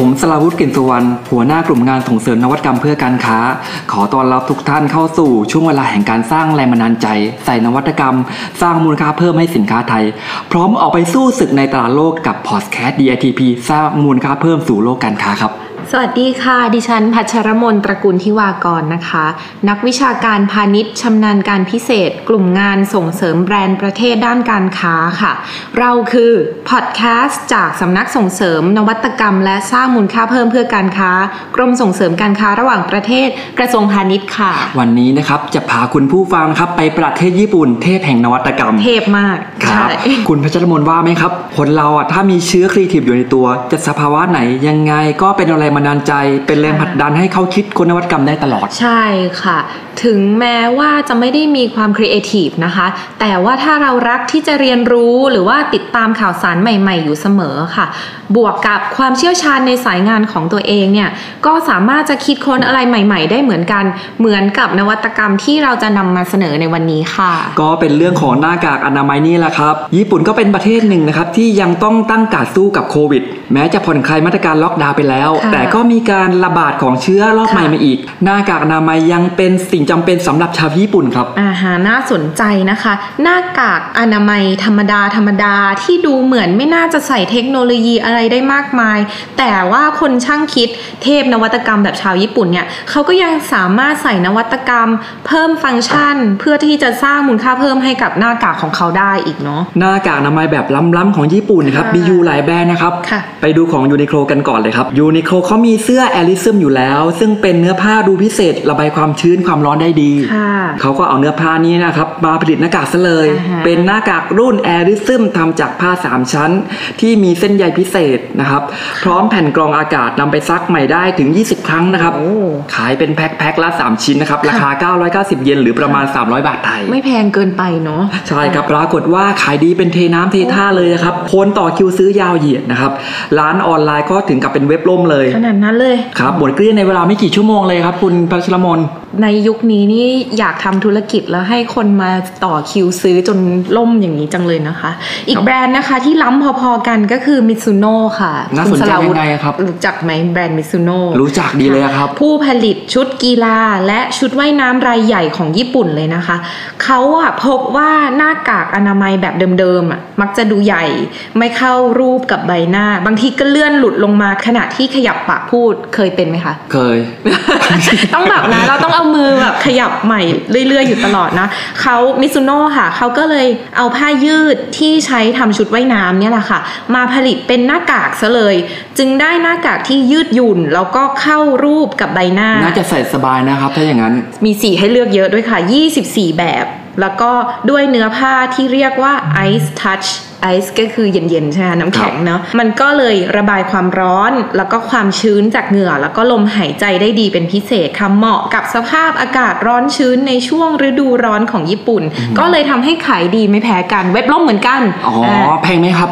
ผมสลาวุฒิกลิ่นสุวรรณหัวหน้ากลุ่มงานส่งเสริมนวัตกรรมเพื่อการค้า ขอต้อนรับทุกท่านเข้าสู่ช่วงเวลาแห่งการสร้างแรงบันดาลใจ ใส่นวัตกรรม สร้างมูลค่าเพิ่มให้สินค้าไทย พร้อมออกไปสู้ศึกในตลาดโลกกับพอดแคสต์ DITP สร้างมูลค่าเพิ่มสู่โลกการค้าครับ สวัสดีค่ะ ดิฉันพัชรมนตระกูลทิวากรนะคะ นักวิชาการพาณิชย์ชำนาญการพิเศษ กลุ่มงานส่งเสริมแบรนด์ประเทศด้านการค้าค่ะ เราคือพอดแคสต์จากสำนักส่งเสริม นวัตกรรม และสร้างมูลค่าเพิ่มเพื่อการค้า กรมส่งเสริมการค้าระหว่างประเทศกระทรวงพาณิชย์ค่ะ วันนี้นะครับจะพาคุณผู้ฟังครับไปประเทศญี่ปุ่น เทพแห่งนวัตกรรม เทพมากครับใช่คุณพัชรมนว่าไหมครับคนเราอะถ้ามีเชื้อครีเอทีฟอยู่ในตัวจะสภาวะไหนยังไงก็เป็นแรงบันดาลใจ เป็นแรงผลักดันให้เขาคิดค้นนวัตกรรมได้ตลอด ใช่ค่ะ ถึงแม้ว่าจะไม่ได้มีความครีเอทีฟนะคะ แต่ว่าถ้าเรารักที่จะเรียนรู้หรือว่าติดตามข่าวสารใหม่ ๆ อยู่เสมอค่ะ บวกกับความเชี่ยวชาญในสายงานของตัวเองเนี่ย ก็สามารถจะคิดค้นอะไรใหม่ ๆ ได้เหมือนกัน เหมือนกับนวัตกรรมที่เราจะนำมาเสนอในวันนี้ค่ะ ก็เป็นเรื่องของหน้ากากอนามัยนี่แหละครับ ญี่ปุ่นก็เป็นประเทศหนึ่งนะครับที่ยังต้องตั้งการสู้กับโควิด แม้จะผ่อนคลายมาตรการล็อกดาวน์ไปแล้วค่ะแต่ก็มีการระบาดของเชื้อรอบค่ะใหม่มาอีก หน้ากากอนามัยยังเป็นสิ่งจำเป็นสำหรับชาวญี่ปุ่นครับอาหารน่าสนใจนะคะ หน้ากากอนามัยธรรมดาธรรมดาที่ดูเหมือนไม่น่าจะใส่เทคโนโลยีอะไรได้มากมาย แต่ว่าคนช่างคิดเทพนวัตกรรมแบบชาวญี่ปุ่นเนี่ยเขาก็ยังสามารถใส่นวัตกรรม เพิ่มฟังก์ชัน เพื่อที่จะสร้างมูลค่าเพิ่มให้กับหน้ากากของเขาได้อีกเนาะหน้ากากอนามัยแบบล้ำๆของญี่ปุ่นนะครับค่ะมีอยู่หลายแบรนด์นะครับค่ะไปดูของ Uniqlo กันก่อนเลยครับ Uniqlo เขามีเสื้อ AIRism อยู่แล้ว ซึ่งเป็นเนื้อผ้าดูพิเศษระบายความชื้นความร้อนได้ดีค่ะเขาก็เอาเนื้อผ้านี้นะครับมาผลิตหน้ากากซะเลยอ่าฮะเป็นหน้ากากรุ่น AIRism ทำจากผ้า 3 ชั้น ที่มีเส้นใยพิเศษนะครับ พร้อมแผ่นกรองอากาศนำไปซักใหม่ได้ถึง 20 ครั้งนะครับโอ้ขายเป็นแพ็คแพ็คละ 3 ชิ้นนะครับ ราคา 990 เยนหรือประมาณ 300 บาทไทย ไม่แพงเกินไปเนาะใช่ครับปรากฏว่าขายดีเป็นเทน้ำเทท่าเลยนะครับคนต่อคิวซื้อยาวเหยียดนะครับร้านออนไลน์ก็ถึงกับเป็นเว็บล่มเลยขนาดนั้นเลยครับหมดเกลี้ยงในเวลาไม่กี่ชั่วโมงเลยครับคุณพัชรมนในยุคนี้นี่อยากทำธุรกิจแล้วให้คนมาต่อคิวซื้อจนล่มอย่างนี้จังเลยนะคะ อีกแบรนด์นะคะที่ล้ำพอๆกันก็คือมิตซูโน่ค่ะน่าสนใจคุณลวุยังฒิไงครับ รู้จักไหมแบรนด์มิตซูโน่รู้จักดีเลยครับ ผู้ผลิตชุดกีฬาและชุดว่ายน้ำรายใหญ่ของญี่ปุ่นเลยนะคะ เขาอะพบว่าหน้ากากอนามัยแบบเดิมๆอะมักจะดูใหญ่ ไม่เข้ารูปกับใบหน้า บางทีก็เลื่อนหลุดลงมาขณะที่ขยับปากพูดเคยเป็นไหมคะ เคย ต้องแบบนะเราต้องเอามือแบบขยับใหม่เรื่อยๆอยู่ตลอดนะเขามิซูโน่ค่ะเขาก็เลยเอาผ้ายืดที่ใช้ทำชุดว่ายน้ำเนี่ยแหละค่ะ มาผลิตเป็นหน้ากากซะเลย จึงได้หน้ากากที่ยืดหยุ่น แล้วก็เข้ารูปกับใบหน้า น่าจะใส่สบายนะครับ ถ้าอย่างนั้นมีสีให้เลือกเยอะด้วยค่ะ 24 แบบ แล้วก็ด้วยเนื้อผ้าที่เรียกว่า Ice Touch Ice ก็คือเย็นๆใช่ไหมคะน้ำแข็งเนาะมันก็เลยระบายความร้อนแล้วก็ความชื้นจากเหงื่อ แล้วก็ลมหายใจได้ดีเป็นพิเศษค่ะเหมาะกับสภาพอากาศร้อนชื้นในช่วงฤดูร้อนของญี่ปุ่น ก็เลยทำให้ขายดีไม่แพ้กันเว็บล่มเหมือนกันอ๋อาแพงไหมครับ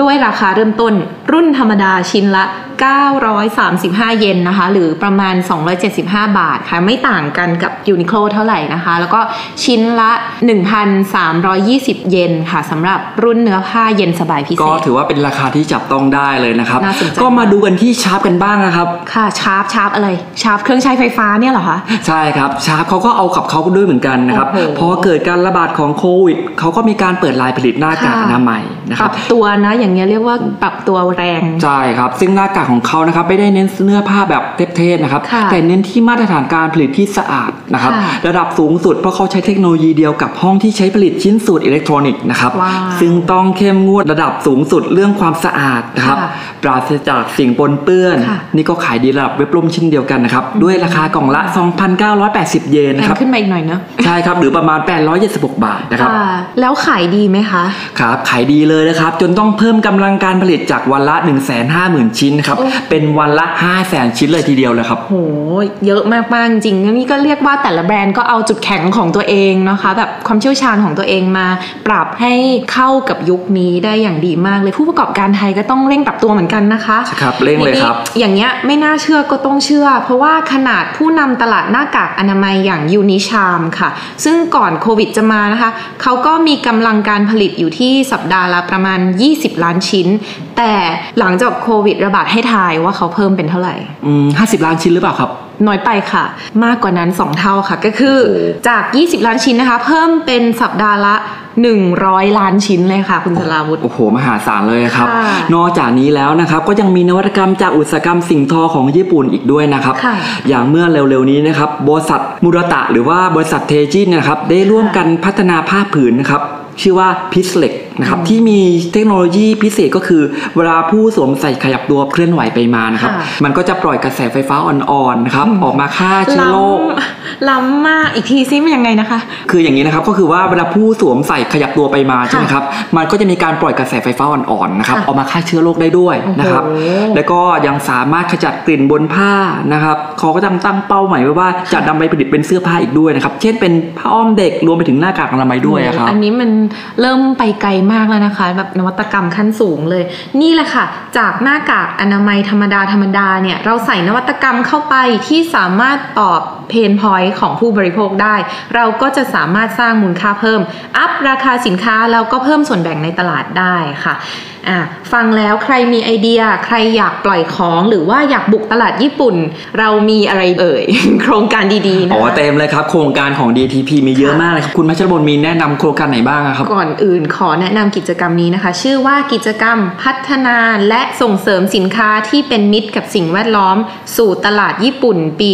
ด้วยราคาเริ่มต้นรุ่นธรรมดาชิ้นละ 935 เยนนะคะ หรือประมาณ 275 บาทค่ะ ไม่ต่างกันกับ Uniqlo เท่าไหร่นะคะ แล้วก็ชิ้นละ 1,320 เยนค่ะสำหรับรุ่นเนื้อผ้าเย็นสบายพิเศก็ษถือว่าเป็นราคาที่จับต้องได้เลยนะครับน่าสนใจก็มาดูกันที่ Sharp กันบ้างนะครับ ค่ะ Sharp Sharp อะไร Sharp เครื่องใช้ไฟฟ้าเนี่ยเหรอคะ ใช่ครับ ชาร์ปเขาก็เอากับเขาด้วยเหมือนกันนะครับโอ้โหพอเกิดการระบาดของโควิดเขาก็มีการเปิดลายผลิตหน้ากากค่ะอนามัยนะปครัรับบตัวนะ อย่างเงี้ยเรียกว่าปรับตัวแรง ใช่ครับ ซึ่งหน้ากากของเขานะครับไม่ได้เน้นเนื้อผ้าแบบเทพๆนะครับค่ะแต่เน้นที่มาตรฐานการผลิตที่สะอาดนะครับค่ะระดับสูงสุดเพราะเขาใช้เทคโนโลยีเดียวกับห้องที่ใช้ผลิตชิ้นส่วนอิเล็กทรอนิกส์นะครับว้าวซึ่งต้องเข้มงวดระดับสูงสุดเรื่องความสะอาดนะครับค่ะปราศจากสิ่งปนเปื้อนค่ะนี่ก็ขายดีระดับเว็บล่มเชิ้นเดียวกันนะครับ ด้วยราคากล่องละ 2,980 เยนแพนะงครับขึ้นมาอีกหน่อยเนอะใช่ครับหรือประมาณ 876 บาทนะครับค่ะแล้วขายดีไหมคะครับขายดีเลยนะครับ จนต้องเพิ่มกำลังการผลิตจากวันละ 1 5 0 0 0 0 ชิ้นครับโอ้เป็นวันละ 5 0 0 0 0 0 ชิ้นเลยทีเดียวเลยครับโหเยอะมากๆจริงๆนี่ก็เรียกว่าแต่ละแบรนด์ก็เอาจุดแข็งของตัวเองนะคะ แบบความเชี่ยวชาญของตัวเองมาปรับให้เข้ากับยุคนี้ได้อย่างดีมากเลยผู้ประกอบการไทยก็ต้องเร่งปรับตัวเหมือนกันนะคะครับเร่งเลยครับนี่อย่างเงี้ยไม่น่าเชื่อก็ต้องเชื่อ เพราะว่าขนาดผู้นำตลาดหน้ากากอนามัยอย่างยูนิชามค่ะ ซึ่งก่อนโควิดจะมานะคะเขาก็มีกำลังการผลิตอยู่ที่สัปดาห์ละประมาณ 20 ล้านชิ้น แต่หลังจากโควิดระบาดให้ทายว่าเขาเพิ่มเป็นเท่าไหร่อืม50ล้านชิ้นหรือเปล่าครับ น้อยไปค่ะ มากกว่านั้น 2 เท่าค่ะ ก็คือจาก 20 ล้านชิ้นนะคะ เพิ่มเป็นสัปดาห์ละ100 ล้านชิ้นเลยค่ะ คุณสลาวุธโอ้โห มหาศาลเลยครับค่ะนอกจากนี้แล้วนะครับ ก็ยังมีนวัตกรรมจากอุตสาหกรรมสิ่งทอของญี่ปุ่นอีกด้วยนะครับค่ะอย่างเมื่อเร็วๆนี้นะครับบริษัทมูรตะ หรือว่าบริษัทเทจินนะครับได้ร่วมกันพัฒนาผ้าผืนนะครับ ชื่อว่าพิสเล็กนะครับที่มีเทคโนโลยีพิเศษก็คือ เวลาผู้สวมใส่ขยับตัวเคลื่อนไหวไปมานะครับค่ะมันก็จะปล่อยกระแสไฟฟ้าอ่อนๆนะครับออกมาฆ่าเชื้อโรคล้ำล้ำมากอีกทีซิมันยังไงนะคะ คืออย่างนี้นะครับก็คือว่าเวลาผู้สวมใส่ขยับตัวไปมาใช่ไหมครับมันก็จะมีการปล่อยกระแสไฟฟ้าอ่อนๆนะครับค่ะออกมาฆ่าเชื้อโรคได้ด้วยนะครับโอ้โหแล้วก็ยังสามารถขจัดกลิ่นบนผ้านะครับเขาก็ตั้งตั้งเป้าหมายไว้ว่าจะนำไปผลิตเป็นเสื้อผ้าอีกด้วยนะครับเช่นเป็นผ้าอ้อมเด็กรวมไปถึงหน้ากากอนามัยด้วยอะครับอันนี้มันเริ่มไปไกลมากแล้วนะคะ แบบนวัตกรรมขั้นสูงเลย นี่แหละค่ะ จากหน้ากากอนามัยธรรมดาธรรมดาเนี่ยเราใส่นวัตกรรมเข้าไปที่สามารถตอบเพนพอยต์ของผู้บริโภคได้ เราก็จะสามารถสร้างมูลค่าเพิ่ม อัพราคาสินค้าแล้วก็เพิ่มส่วนแบ่งในตลาดได้ค่ะ อะฟังแล้วใครมีไอเดียใครอยากปล่อยของหรือว่าอยากบุกตลาดญี่ปุ่น เรามีอะไรเอ่ย โครงการดีๆนะอ๋อคะเต็มเลยครับ โครงการของ DTP มีเยอะมากเลยครับ คุณพัชรบลมีแนะนำโครงการไหนบ้างอะครับ ก่อนอื่นขอแนะนำกิจกรรมนี้นะคะ ชื่อว่ากิจกรรมพัฒนาและส่งเสริมสินค้าที่เป็นมิตรกับสิ่งแวดล้อม สู่ตลาดญี่ปุ่นปี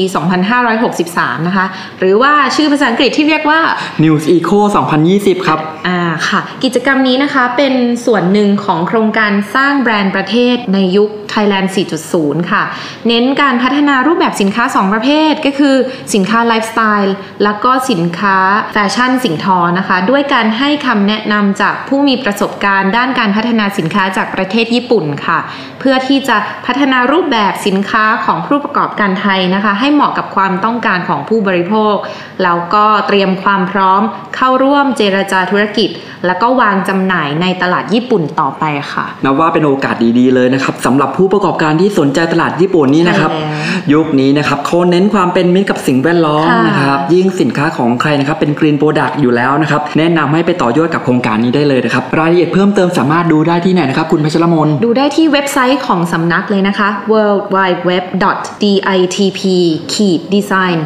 2563 นะคะ หรือว่าชื่อภาษาอังกฤษที่เรียกว่า News Eco 2020 ครับอ่าค่ะ กิจกรรมนี้นะคะเป็นส่วนหนึ่งของโครงการสร้างแบรนด์ประเทศในยุค Thailand 4.0 ค่ะ เน้นการพัฒนารูปแบบสินค้า 2 ประเภทก็คือสินค้าไลฟ์สไตล์แล้วก็สินค้าแฟชั่นสิ่งทอนะคะ ด้วยการให้คำแนะนำจากผู้มีประสบการณ์ด้านการพัฒนาสินค้าจากประเทศญี่ปุ่นค่ะ เพื่อที่จะพัฒนารูปแบบสินค้าของผู้ประกอบการไทยนะคะ ให้เหมาะกับความต้องการของผู้บริโภค แล้วก็เตรียมความพร้อมเข้าร่วมเจรจาธุรกิจ แล้วก็วางจำหน่ายในตลาดญี่ปุ่นต่อไปค่ะนับว่าเป็นโอกาสดีๆเลยนะครับสำหรับผู้ประกอบการที่สนใจตลาดญี่ปุ่นนี้นะครับใช่แล้วยุคนี้นะครับเขาเน้นความเป็นมิตรกับสิ่งแวดล้อมค่ะนะครับ ยิ่งสินค้าของใครนะครับเป็นกรีนโปรดักต์อยู่แล้วนะครับ แนะนำให้ไปต่อยอดกับโครงการนี้ได้เลยนะครับ รายละเอียดเพิ่มเติมสามารถดูได้ที่ไหนนะครับ คุณพัชรมน ดูได้ที่เว็บไซต์ของสำนักเลยนะคะ w w w d i t p d e s i g n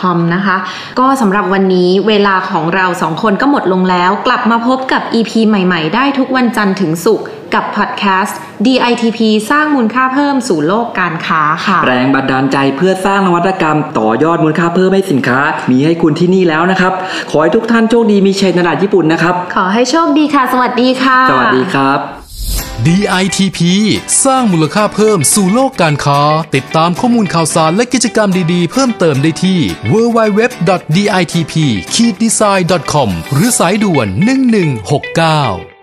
c o m นะคะ ก็สำหรับวันนี้เวลาของเราสองคนก็หมดลงแล้ว กลับมาพบกับ EP ใหม่ ๆ ได้ทุกวันจันทร์ถึงศุกร์กับพอดแคสต์ DITP สร้างมูลค่าเพิ่มสู่โลกการค้าค่ะ แรงบันดาลใจเพื่อสร้างนวัตกรรม ต่อยอดมูลค่าเพิ่มให้สินค้า มีให้คุณที่นี่แล้วนะครับ ขอให้ทุกท่านโชคดีมีชัยในตลาดญี่ปุ่นนะครับ ขอให้โชคดีค่ะ สวัสดีค่ะ สวัสดีครับ DITP สร้างมูลค่าเพิ่มสู่โลกการค้า ติดตามข้อมูลข่าวสารและกิจกรรมดีๆ เพิ่มเติมได้ที่ www.ditp-design.com หรือสายด่วน 1169